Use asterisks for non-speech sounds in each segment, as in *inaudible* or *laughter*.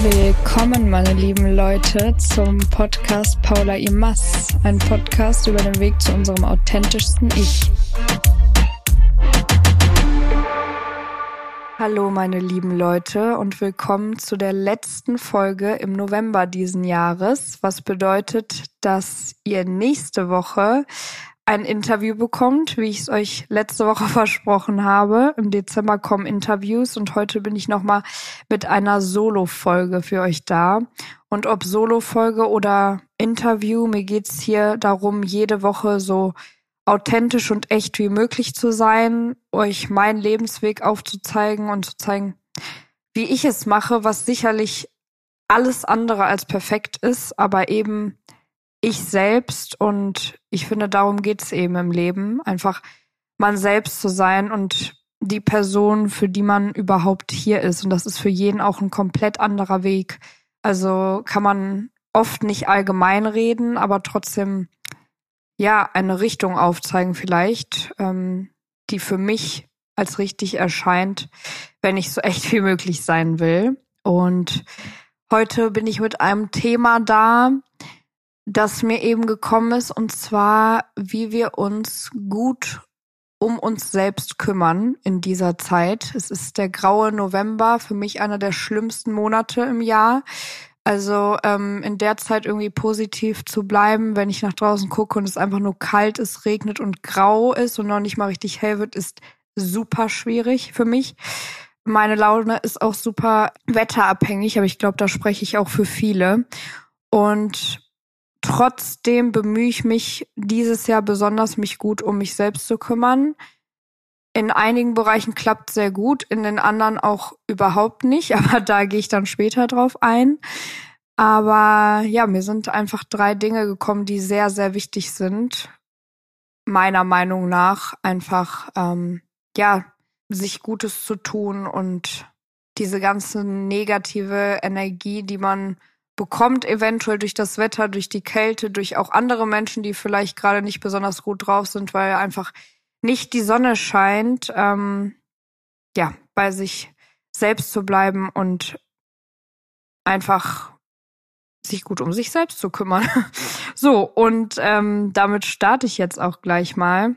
Willkommen, meine lieben Leute, zum Podcast Paula Imas, ein Podcast über den Weg zu unserem authentischsten Ich. Hallo, meine lieben Leute, und willkommen zu der letzten Folge im November diesen Jahres, was bedeutet, dass ihr nächste Woche ein Interview bekommt, wie ich es euch letzte Woche *laughs* versprochen habe. Im Dezember kommen Interviews und heute bin ich nochmal mit einer Solo-Folge für euch da. Und ob Solo-Folge oder Interview, mir geht's hier darum, jede Woche so authentisch und echt wie möglich zu sein, euch meinen Lebensweg aufzuzeigen und zu zeigen, wie ich es mache, was sicherlich alles andere als perfekt ist, aber eben ich selbst und ich finde, darum geht's eben im Leben, einfach man selbst zu sein und die Person, für die man überhaupt hier ist. Und das ist für jeden auch ein komplett anderer Weg. Also kann man oft nicht allgemein reden, aber trotzdem ja eine Richtung aufzeigen vielleicht, ähm, die für mich als richtig erscheint, wenn ich so echt wie möglich sein will. Und heute bin ich mit einem Thema da, das mir eben gekommen ist, und zwar, wie wir uns gut um uns selbst kümmern in dieser Zeit. Es ist der graue November, für mich einer der schlimmsten Monate im Jahr. Also ähm, in der Zeit irgendwie positiv zu bleiben, wenn ich nach draußen gucke und es einfach nur kalt ist, regnet und grau ist und noch nicht mal richtig hell wird, ist super schwierig für mich. Meine Laune ist auch super wetterabhängig, aber ich glaube, da spreche ich auch für viele. Und Trotzdem bemühe ich mich dieses Jahr besonders, mich gut um mich selbst zu kümmern. In einigen Bereichen klappt sehr gut, in den anderen auch überhaupt nicht, *laughs* aber da gehe ich dann später drauf ein. Aber ja, mir sind einfach drei Dinge gekommen, die sehr, sehr wichtig sind. Meiner Meinung nach einfach, ähm, ja, sich Gutes zu tun und diese ganze negative Energie, die man bekommt, eventuell durch das Wetter, durch die Kälte, durch auch andere Menschen, die vielleicht gerade nicht besonders gut drauf sind, weil einfach nicht die Sonne scheint, ähm, ja, bei sich selbst zu bleiben und einfach sich gut um sich selbst zu kümmern. *laughs* so, und ähm, damit starte ich jetzt auch gleich mal.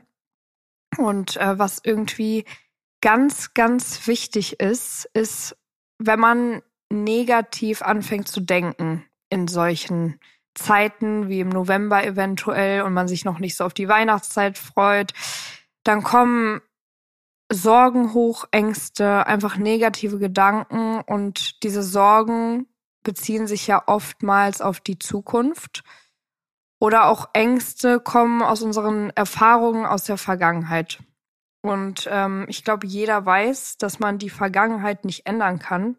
Und äh, was irgendwie ganz, ganz wichtig ist, ist, wenn man negativ anfängt zu denken in solchen Zeiten wie im November eventuell und man sich noch nicht so auf die Weihnachtszeit freut, dann kommen Sorgen hoch, Ängste, einfach negative Gedanken und diese Sorgen beziehen sich ja oftmals auf die Zukunft oder auch Ängste kommen aus unseren Erfahrungen aus der Vergangenheit. Und ähm, ich glaube, jeder weiß, dass man die Vergangenheit nicht ändern kann.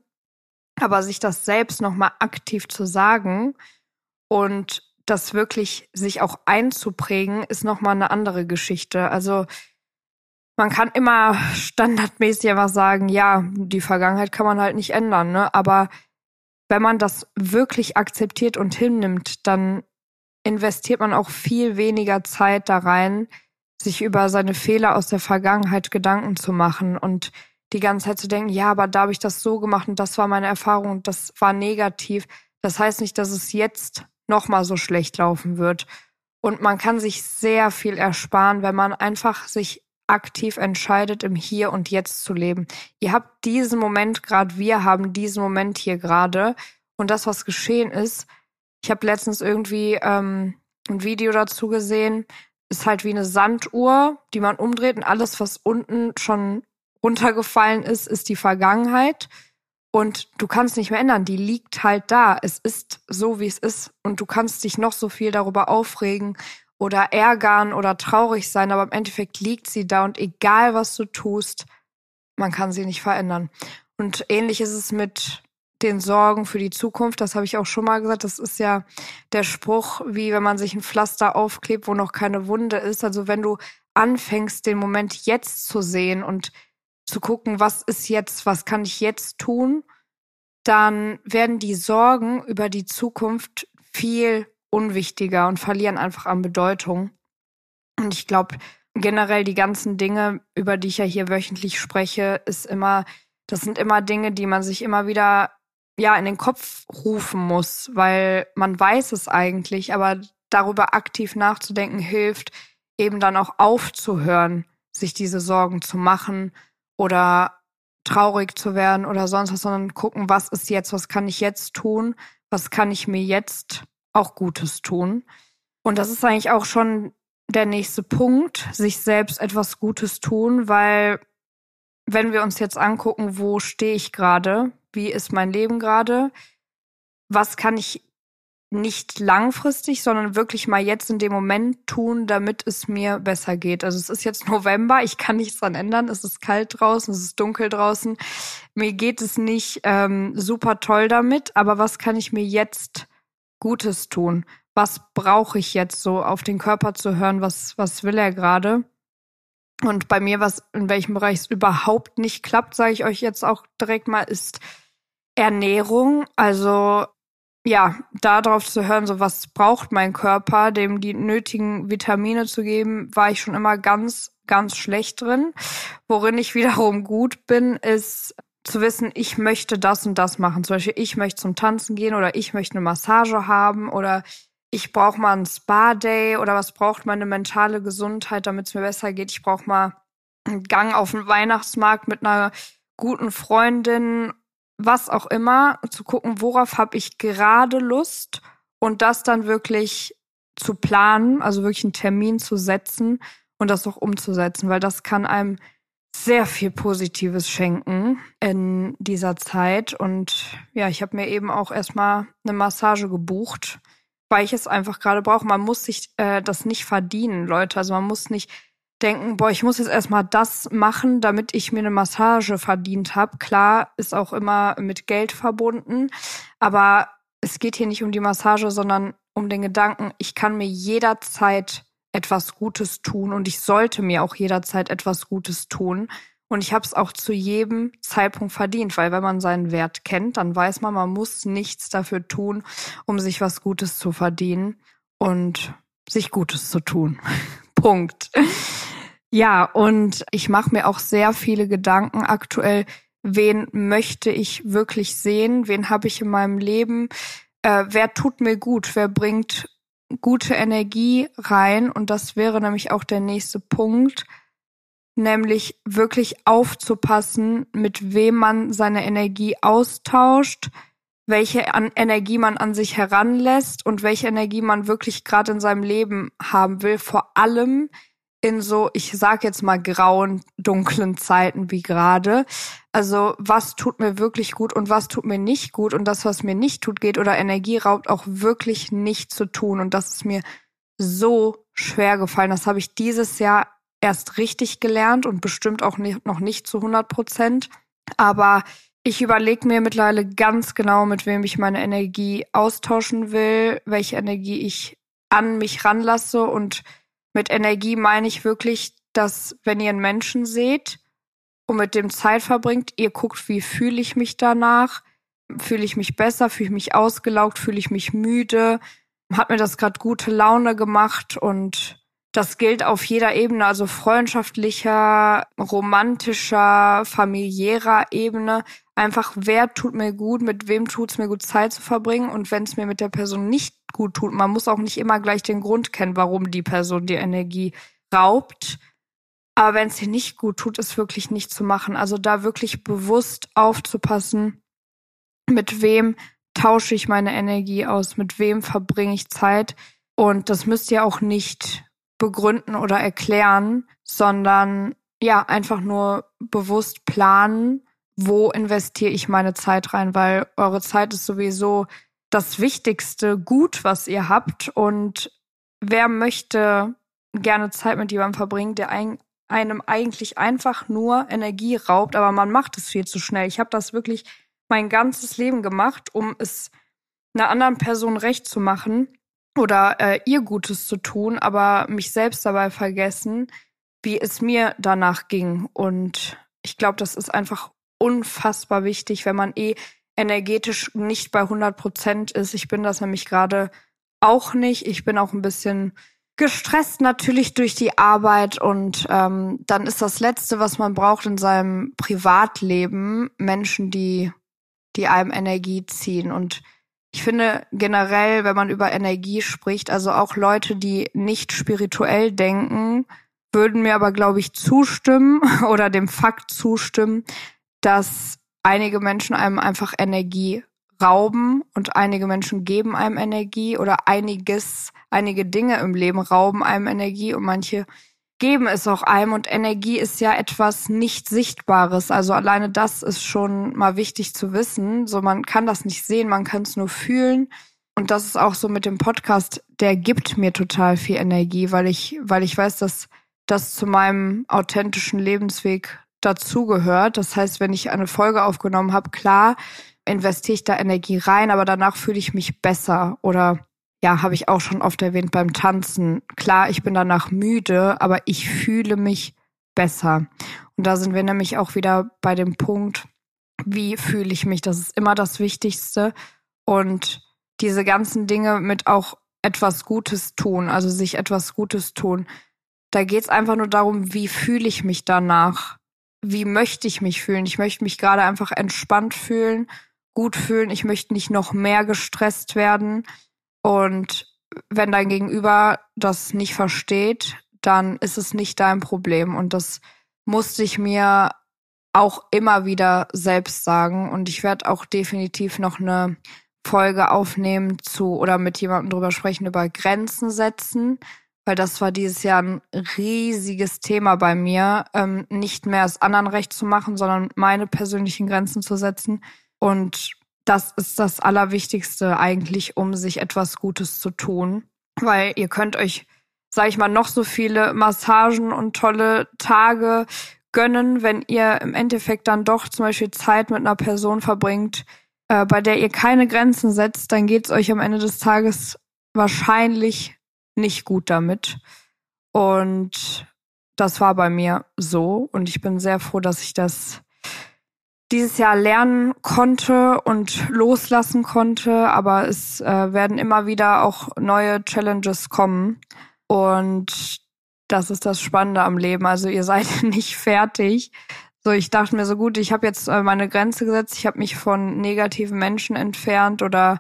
Aber sich das selbst nochmal aktiv zu sagen und das wirklich sich auch einzuprägen, ist nochmal eine andere Geschichte. Also man kann immer standardmäßig einfach sagen, ja, die Vergangenheit kann man halt nicht ändern, ne? Aber wenn man das wirklich akzeptiert und hinnimmt, dann investiert man auch viel weniger Zeit da rein, sich über seine Fehler aus der Vergangenheit Gedanken zu machen und die ganze Zeit zu denken, ja, aber da habe ich das so gemacht und das war meine Erfahrung und das war negativ. Das heißt nicht, dass es jetzt nochmal so schlecht laufen wird. Und man kann sich sehr viel ersparen, wenn man einfach sich aktiv entscheidet, im Hier und Jetzt zu leben. Ihr habt diesen Moment gerade, wir haben diesen Moment hier gerade. Und das, was geschehen ist, ich habe letztens irgendwie ähm, ein Video dazu gesehen, ist halt wie eine Sanduhr, die man umdreht und alles, was unten schon runtergefallen ist, ist die Vergangenheit. Und du kannst nicht mehr ändern. Die liegt halt da. Es ist so, wie es ist. Und du kannst dich noch so viel darüber aufregen oder ärgern oder traurig sein. Aber im Endeffekt liegt sie da. Und egal, was du tust, man kann sie nicht verändern. Und ähnlich ist es mit den Sorgen für die Zukunft. Das habe ich auch schon mal gesagt. Das ist ja der Spruch, wie wenn man sich ein Pflaster aufklebt, wo noch keine Wunde ist. Also wenn du anfängst, den Moment jetzt zu sehen und zu gucken, was ist jetzt, was kann ich jetzt tun, dann werden die Sorgen über die Zukunft viel unwichtiger und verlieren einfach an Bedeutung. Und ich glaube, generell die ganzen Dinge, über die ich ja hier wöchentlich spreche, ist immer, das sind immer Dinge, die man sich immer wieder ja in den Kopf rufen muss, weil man weiß es eigentlich, aber darüber aktiv nachzudenken hilft, eben dann auch aufzuhören, sich diese Sorgen zu machen oder traurig zu werden oder sonst was, sondern gucken, was ist jetzt, was kann ich jetzt tun, was kann ich mir jetzt auch Gutes tun. Und das ist eigentlich auch schon der nächste Punkt, sich selbst etwas Gutes tun, weil wenn wir uns jetzt angucken, wo stehe ich gerade, wie ist mein Leben gerade, was kann ich nicht langfristig, sondern wirklich mal jetzt in dem Moment tun, damit es mir besser geht. Also es ist jetzt *laughs* November, ich kann nichts dran ändern, es ist kalt draußen, es ist dunkel draußen. Mir geht es nicht ähm, super toll damit, aber was kann ich mir jetzt Gutes tun? Was brauche ich jetzt so auf den Körper zu hören? Was, was will er gerade? Und bei mir, was in welchem Bereich es überhaupt nicht klappt, sage ich euch jetzt auch direkt mal, ist Ernährung. Also ja, darauf zu hören, so was braucht mein Körper, dem die nötigen Vitamine zu geben, war ich schon immer ganz, ganz schlecht drin. Worin ich wiederum gut bin, ist zu wissen, ich möchte das und das machen. Zum Beispiel, ich möchte zum Tanzen gehen oder ich möchte eine Massage haben oder ich brauche mal einen Spa-Day oder was braucht meine mentale Gesundheit, damit es mir besser geht. Ich brauche mal einen Gang auf den Weihnachtsmarkt mit einer guten Freundin was auch immer, zu gucken, worauf habe ich gerade Lust und das dann wirklich zu planen, also wirklich einen Termin zu setzen und das auch umzusetzen, weil das kann einem sehr viel Positives schenken in dieser Zeit. Und ja, ich habe mir eben auch erstmal eine Massage gebucht, weil ich es einfach gerade brauche. Man muss sich äh, das nicht verdienen, Leute. Also man muss nicht denken, boah, ich muss jetzt erstmal das machen, damit ich mir eine Massage verdient habe. Klar, ist auch immer mit Geld verbunden, aber es geht hier nicht um die Massage, sondern um den Gedanken, ich kann mir jederzeit etwas Gutes tun und ich sollte mir auch jederzeit etwas Gutes tun. Und ich habe es auch zu jedem Zeitpunkt verdient, weil wenn man seinen Wert kennt, dann weiß man, man muss nichts dafür tun, um sich was Gutes zu verdienen und sich Gutes zu tun. *laughs* Punkt. Ja, und ich mache mir auch sehr viele Gedanken aktuell, wen möchte ich wirklich sehen, wen habe ich in meinem Leben, äh, wer tut mir gut, wer bringt gute Energie rein. Und das wäre nämlich auch der nächste Punkt, nämlich wirklich aufzupassen, mit wem man seine Energie austauscht, welche an Energie man an sich heranlässt und welche Energie man wirklich gerade in seinem Leben haben will. Vor allem in so, ich sag jetzt mal grauen, dunklen Zeiten wie gerade. Also was tut mir wirklich gut und was tut mir nicht gut und das, was mir nicht tut, geht oder Energie raubt, auch wirklich nicht zu tun. Und das ist mir so schwer gefallen. Das habe ich dieses Jahr erst richtig gelernt und bestimmt auch nicht, noch nicht zu 100 Prozent. Aber ich überlege mir mittlerweile ganz genau, mit wem ich meine Energie austauschen will, welche Energie ich an mich ranlasse und mit Energie meine ich wirklich, dass wenn ihr einen Menschen seht und mit dem Zeit verbringt, ihr guckt, wie fühle ich mich danach? Fühle ich mich besser? Fühle ich mich ausgelaugt? Fühle ich mich müde? Hat mir das gerade gute Laune gemacht? Und das gilt auf jeder Ebene, also freundschaftlicher, romantischer, familiärer Ebene. Einfach, wer tut mir gut, mit wem tut es mir gut, Zeit zu verbringen. Und wenn es mir mit der Person nicht gut tut. Man muss auch nicht immer gleich den Grund kennen, warum die Person die Energie raubt. Aber wenn es dir nicht gut tut, ist wirklich nicht zu machen. Also da wirklich bewusst aufzupassen, mit wem tausche ich meine Energie aus, mit wem verbringe ich Zeit. Und das müsst ihr auch nicht begründen oder erklären, sondern ja, einfach nur bewusst planen, wo investiere ich meine Zeit rein, weil eure Zeit ist sowieso das wichtigste Gut, was ihr habt. Und wer möchte gerne Zeit mit jemandem verbringen, der ein, einem eigentlich einfach nur Energie raubt, aber man macht es viel zu schnell. Ich habe das wirklich mein ganzes Leben gemacht, um es einer anderen Person recht zu machen oder äh, ihr Gutes zu tun, aber mich selbst dabei vergessen, wie es mir danach ging. Und ich glaube, das ist einfach unfassbar wichtig, wenn man eh energetisch nicht bei 100 Prozent ist. Ich bin das nämlich gerade auch nicht. Ich bin auch ein bisschen gestresst natürlich durch die Arbeit und ähm, dann ist das Letzte, was man braucht in seinem Privatleben, Menschen, die die einem Energie ziehen. Und ich finde generell, wenn man über Energie spricht, also auch Leute, die nicht spirituell denken, würden mir aber, glaube ich, zustimmen *laughs* oder dem Fakt zustimmen, dass einige Menschen einem einfach Energie rauben und einige Menschen geben einem Energie oder einiges, einige Dinge im Leben rauben einem Energie und manche geben es auch einem und Energie ist ja etwas nicht Sichtbares. Also alleine das ist schon mal wichtig zu wissen. So man kann das nicht sehen, man kann es nur fühlen. Und das ist auch so mit dem Podcast, der gibt mir total viel Energie, weil ich, weil ich weiß, dass das zu meinem authentischen Lebensweg dazugehört. Das heißt, wenn ich eine Folge aufgenommen habe, klar, investiere ich da Energie rein, aber danach fühle ich mich besser oder ja, habe ich auch schon oft erwähnt beim Tanzen. Klar, ich bin danach müde, aber ich fühle mich besser. Und da sind wir nämlich auch wieder bei dem Punkt, wie fühle ich mich? Das ist immer das Wichtigste. Und diese ganzen Dinge mit auch etwas Gutes tun, also sich etwas Gutes tun. Da geht es einfach nur darum, wie fühle ich mich danach? Wie möchte ich mich fühlen? Ich möchte mich gerade einfach entspannt fühlen gut fühlen, ich möchte nicht noch mehr gestresst werden. Und wenn dein Gegenüber das nicht versteht, dann ist es nicht dein Problem. Und das musste ich mir auch immer wieder selbst sagen. Und ich werde auch definitiv noch eine Folge aufnehmen zu oder mit jemandem drüber sprechen über Grenzen setzen, weil das war dieses Jahr ein riesiges Thema bei mir, ähm, nicht mehr es anderen recht zu machen, sondern meine persönlichen Grenzen zu setzen. Und das ist das Allerwichtigste eigentlich, um sich etwas Gutes zu tun. Weil ihr könnt euch, sag ich mal, noch so viele Massagen und tolle Tage gönnen, wenn ihr im Endeffekt dann doch zum Beispiel Zeit mit einer Person verbringt, äh, bei der ihr keine Grenzen setzt, dann geht's euch am Ende des Tages wahrscheinlich nicht gut damit. Und das war bei mir so. Und ich bin sehr froh, dass ich das dieses Jahr lernen konnte und loslassen konnte, aber es äh, werden immer wieder auch neue Challenges kommen und das ist das Spannende am Leben. Also ihr seid *laughs* nicht fertig. So, ich dachte mir so gut, ich habe jetzt äh, meine Grenze gesetzt, ich habe mich von negativen Menschen entfernt oder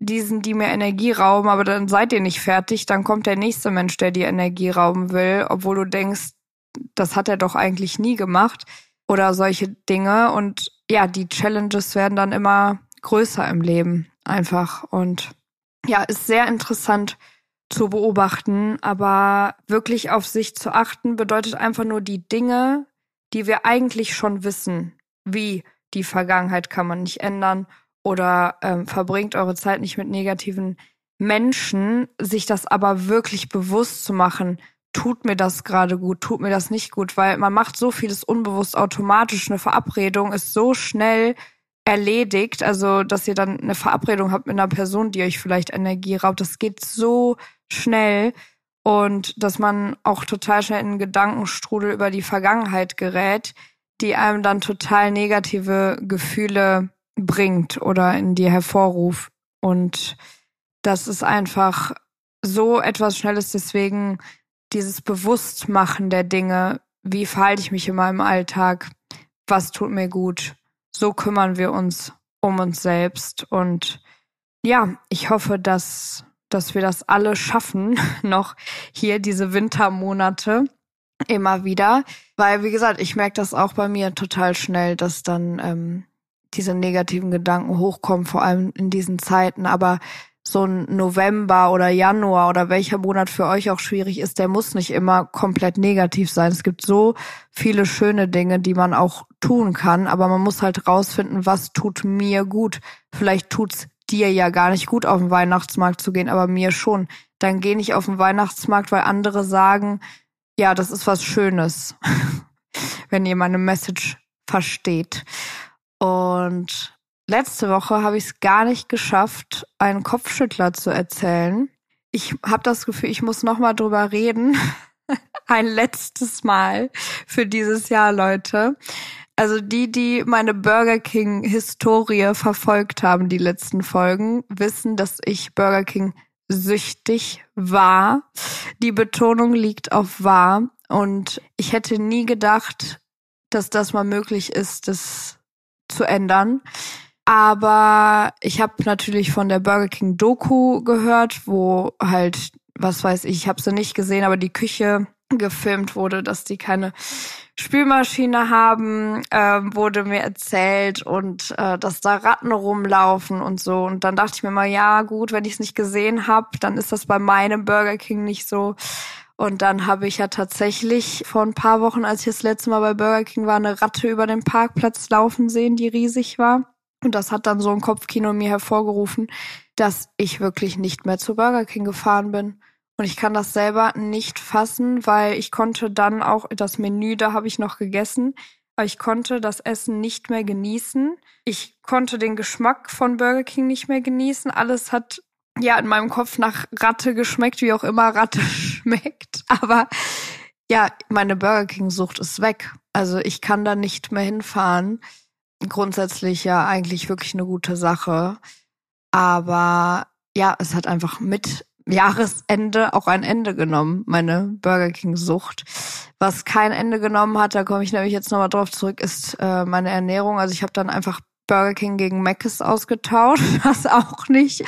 diesen, die mir Energie rauben, aber dann seid ihr nicht fertig, dann kommt der nächste Mensch, der dir Energie rauben will, obwohl du denkst, das hat er doch eigentlich nie gemacht oder solche Dinge. Und ja, die Challenges werden dann immer größer im Leben einfach. Und ja, ist sehr interessant zu beobachten, aber wirklich auf sich zu achten bedeutet einfach nur die Dinge, die wir eigentlich schon wissen, wie die Vergangenheit kann man nicht ändern oder ähm, verbringt eure Zeit nicht mit negativen Menschen, sich das aber wirklich bewusst zu machen, tut mir das gerade gut, tut mir das nicht gut, weil man macht so vieles unbewusst automatisch. Eine Verabredung ist so schnell erledigt, also dass ihr dann eine Verabredung habt mit einer Person, die euch vielleicht Energie raubt. Das geht so schnell und dass man auch total schnell in Gedankenstrudel über die Vergangenheit gerät, die einem dann total negative Gefühle bringt oder in dir hervorruft. Und das ist einfach so etwas Schnelles. Deswegen dieses Bewusstmachen der Dinge, wie verhalte ich mich in meinem Alltag, was tut mir gut. So kümmern wir uns um uns selbst. Und ja, ich hoffe, dass, dass wir das alle schaffen, *laughs* noch hier diese Wintermonate immer wieder. Weil, wie gesagt, ich merke das auch bei mir total schnell, dass dann ähm, diese negativen Gedanken hochkommen, vor allem in diesen Zeiten. Aber so ein November oder Januar oder welcher Monat für euch auch schwierig ist, der muss nicht immer komplett negativ sein. Es gibt so viele schöne Dinge, die man auch tun kann, aber man muss halt rausfinden, was tut mir gut. Vielleicht tut's dir ja gar nicht gut, auf den Weihnachtsmarkt zu gehen, aber mir schon. Dann geh nicht auf den Weihnachtsmarkt, weil andere sagen, ja, das ist was Schönes, *laughs* wenn ihr meine Message versteht. Und Letzte Woche habe ich es gar nicht geschafft, einen Kopfschüttler zu erzählen. Ich habe das Gefühl, ich muss noch mal drüber reden. *laughs* Ein letztes Mal für dieses Jahr, Leute. Also die, die meine Burger King Historie verfolgt haben, die letzten Folgen, wissen, dass ich Burger King süchtig war. Die Betonung liegt auf war. Und ich hätte nie gedacht, dass das mal möglich ist, das zu ändern. Aber ich habe natürlich von der Burger King Doku gehört, wo halt, was weiß ich, ich habe sie nicht gesehen, aber die Küche gefilmt wurde, dass die keine Spülmaschine haben, äh, wurde mir erzählt und äh, dass da Ratten rumlaufen und so. Und dann dachte ich mir mal, ja gut, wenn ich es nicht gesehen habe, dann ist das bei meinem Burger King nicht so. Und dann habe ich ja tatsächlich vor ein paar Wochen, als ich das letzte Mal bei Burger King war, eine Ratte über den Parkplatz laufen sehen, die riesig war. Und das hat dann so ein Kopfkino in mir hervorgerufen, dass ich wirklich nicht mehr zu Burger King gefahren bin. Und ich kann das selber nicht fassen, weil ich konnte dann auch das Menü, da habe ich noch gegessen, aber ich konnte das Essen nicht mehr genießen. Ich konnte den Geschmack von Burger King nicht mehr genießen. Alles hat ja in meinem Kopf nach Ratte geschmeckt, wie auch immer Ratte *laughs* schmeckt. Aber ja, meine Burger King-Sucht ist weg. Also ich kann da nicht mehr hinfahren. Grundsätzlich ja eigentlich wirklich eine gute Sache. Aber ja, es hat einfach mit Jahresende auch ein Ende genommen, meine Burger King-Sucht. Was kein Ende genommen hat, da komme ich nämlich jetzt nochmal drauf zurück, ist äh, meine Ernährung. Also ich habe dann einfach Burger King gegen Mc's ausgetauscht, *laughs* was auch nicht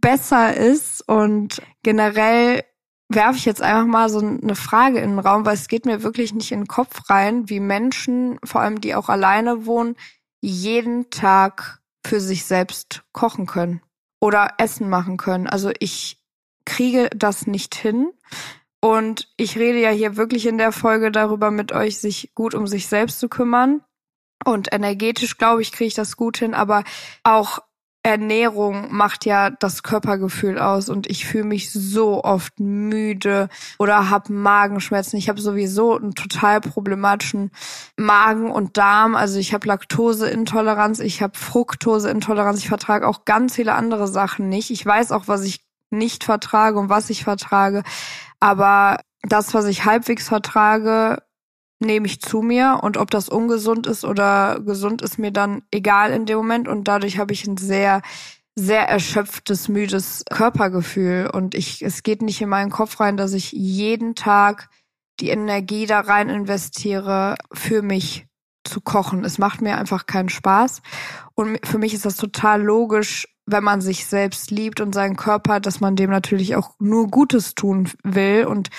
besser ist. Und generell werfe ich jetzt einfach mal so eine Frage in den Raum, weil es geht mir wirklich nicht in den Kopf rein, wie Menschen, vor allem die auch alleine wohnen, jeden Tag für sich selbst kochen können oder Essen machen können. Also ich kriege das nicht hin. Und ich rede ja hier wirklich in der Folge darüber, mit euch sich gut um sich selbst zu kümmern. Und energetisch, glaube ich, kriege ich das gut hin, aber auch Ernährung macht ja das Körpergefühl aus und ich fühle mich so oft müde oder habe Magenschmerzen. Ich habe sowieso einen total problematischen Magen und Darm. Also ich habe Laktoseintoleranz, ich habe Fructoseintoleranz, ich vertrage auch ganz viele andere Sachen nicht. Ich weiß auch, was ich nicht vertrage und was ich vertrage. Aber das, was ich halbwegs vertrage, nehme ich zu mir. Und ob das ungesund ist oder gesund, ist mir dann egal in dem Moment. Und dadurch habe ich ein sehr, sehr erschöpftes, müdes Körpergefühl. Und ich, es geht nicht in meinen Kopf rein, dass ich jeden Tag die Energie da rein investiere, für mich zu kochen. Es macht mir einfach keinen Spaß. Und für mich ist das total logisch, wenn man sich selbst liebt und seinen Körper, dass man dem natürlich auch nur Gutes tun will und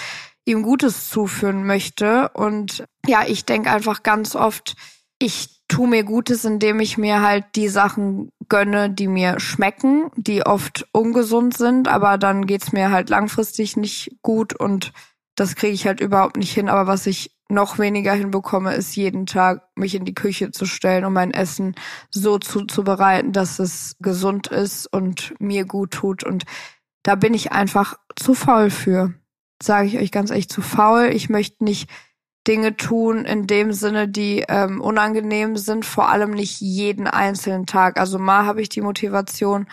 ihm Gutes zuführen möchte. Und ja, ich denke einfach ganz oft, ich tue mir Gutes, indem ich mir halt die Sachen gönne, die mir schmecken, die oft ungesund sind, aber dann geht's mir halt langfristig nicht gut und das kriege ich halt überhaupt nicht hin. Aber was ich noch weniger hinbekomme, ist jeden Tag mich in die Küche zu stellen und mein Essen so zuzubereiten, dass es gesund ist und mir gut tut. Und da bin ich einfach zu faul für. Sage ich euch ganz ehrlich, zu faul. Ich möchte nicht Dinge tun in dem Sinne, die ähm, unangenehm sind, vor allem nicht jeden einzelnen Tag. Also mal habe ich die Motivation,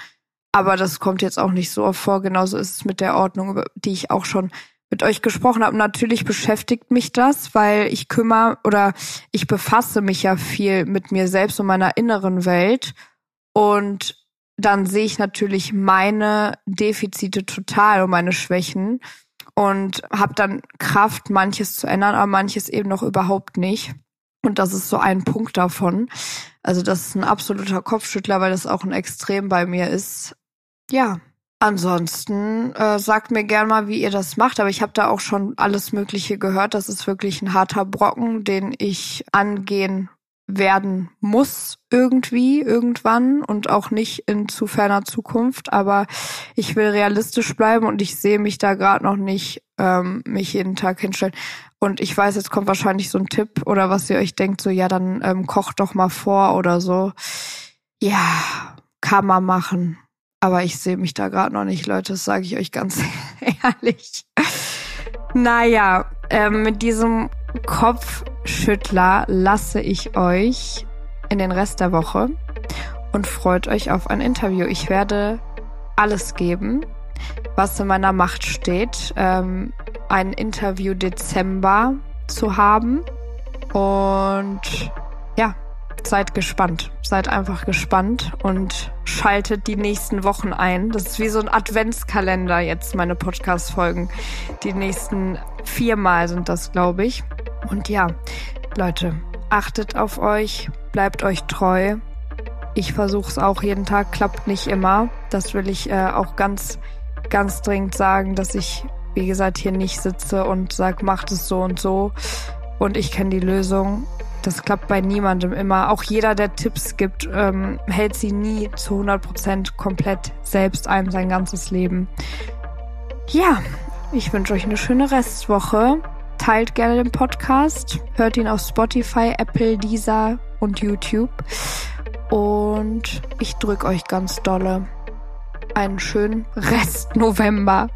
aber das kommt jetzt auch nicht so oft vor. Genauso ist es mit der Ordnung, über die ich auch schon mit euch gesprochen habe. Natürlich beschäftigt mich das, weil ich kümmere oder ich befasse mich ja viel mit mir selbst und meiner inneren Welt. Und dann sehe ich natürlich meine Defizite total und meine Schwächen und habe dann Kraft, manches zu ändern, aber manches eben noch überhaupt nicht. Und das ist so ein Punkt davon. Also das ist ein absoluter Kopfschüttler, weil das auch ein Extrem bei mir ist. Ja, Ansonsten äh, sagt mir gern mal, wie ihr das macht, aber ich habe da auch schon alles Mögliche gehört. Das ist wirklich ein harter Brocken, den ich angehen werden muss irgendwie, irgendwann und auch nicht in zu ferner Zukunft. Aber ich will realistisch bleiben und ich sehe mich da gerade noch nicht, ähm, mich jeden Tag hinstellen. Und ich weiß, jetzt kommt wahrscheinlich so ein Tipp oder was ihr euch denkt, so ja, dann ähm, kocht doch mal vor oder so. Ja, kann man machen aber ich sehe mich da gerade noch nicht, Leute, das sage ich euch ganz *laughs* ehrlich. Naja, äh, mit diesem Kopfschüttler lasse ich euch in den Rest der Woche und freut euch auf ein Interview. Ich werde alles geben, was in meiner Macht steht, ähm, ein Interview Dezember zu haben. Und ja, seid gespannt. Seid einfach gespannt und schaltet die nächsten Wochen ein. Das ist wie so ein Adventskalender jetzt, meine Podcast-Folgen. Die nächsten viermal sind das, glaube ich. Und ja, Leute, achtet auf euch, bleibt euch treu. Ich versuche es auch jeden Tag, klappt nicht immer. Das will ich äh, auch ganz, ganz dringend sagen, dass ich, wie gesagt, hier nicht sitze und sage, macht es so und so. Und ich kenne die Lösung. Das klappt bei niemandem immer. Auch jeder, der Tipps gibt, ähm, hält sie nie zu 100 Prozent komplett selbst ein, sein ganzes Leben. Ja, ich wünsche euch eine schöne Restwoche. Teilt gerne den Podcast. Hört ihn auf Spotify, Apple, Deezer und YouTube. Und ich drücke euch ganz dolle einen schönen Rest November.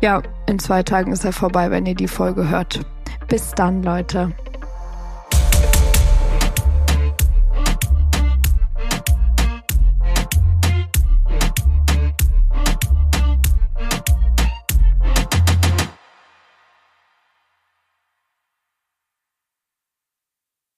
Ja, in zwei Tagen ist er vorbei, wenn ihr die Folge hört. Bis dann, Leute.